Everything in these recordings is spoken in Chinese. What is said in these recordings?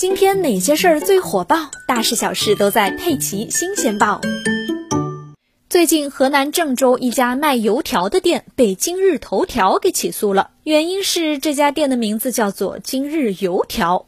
今天哪些事儿最火爆？大事小事都在《佩奇新鲜报》。最近，河南郑州一家卖油条的店被今日头条给起诉了，原因是这家店的名字叫做“今日油条”。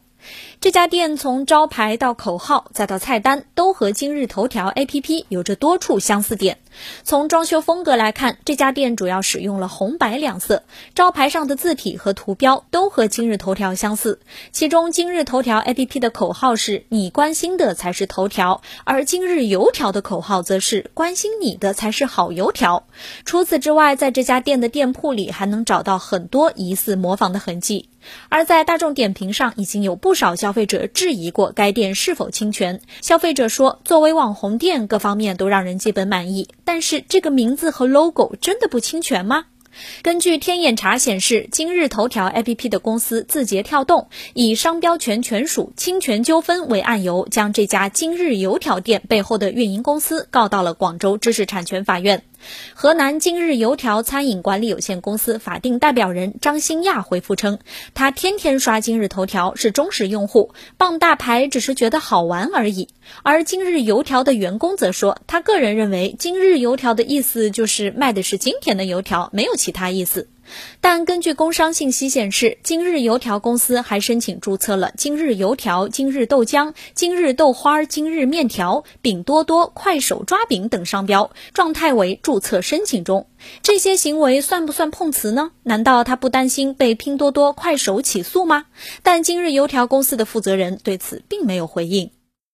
这家店从招牌到口号再到菜单，都和今日头条 APP 有着多处相似点。从装修风格来看，这家店主要使用了红白两色，招牌上的字体和图标都和今日头条相似。其中，今日头条 APP 的口号是“你关心的才是头条”，而今日油条的口号则是“关心你的才是好油条”。除此之外，在这家店的店铺里还能找到很多疑似模仿的痕迹。而在大众点评上，已经有不少消费者质疑过该店是否侵权。消费者说，作为网红店，各方面都让人基本满意。但是这个名字和 logo 真的不侵权吗？根据天眼查显示，今日头条 APP 的公司字节跳动以商标权权属、侵权纠纷为案由，将这家今日油条店背后的运营公司告到了广州知识产权法院。河南今日油条餐饮管理有限公司法定代表人张新亚回复称，他天天刷今日头条，是忠实用户，傍大牌只是觉得好玩而已。而今日油条的员工则说，他个人认为今日油条的意思就是卖的是今天的油条，没有其他意思。但根据工商信息显示，今日油条公司还申请注册了今日油条、今日豆浆、今日豆花、今日面条、饼多多、快手抓饼等商标，状态为注册申请中。这些行为算不算碰瓷呢？难道他不担心被拼多多、快手起诉吗？但今日油条公司的负责人对此并没有回应。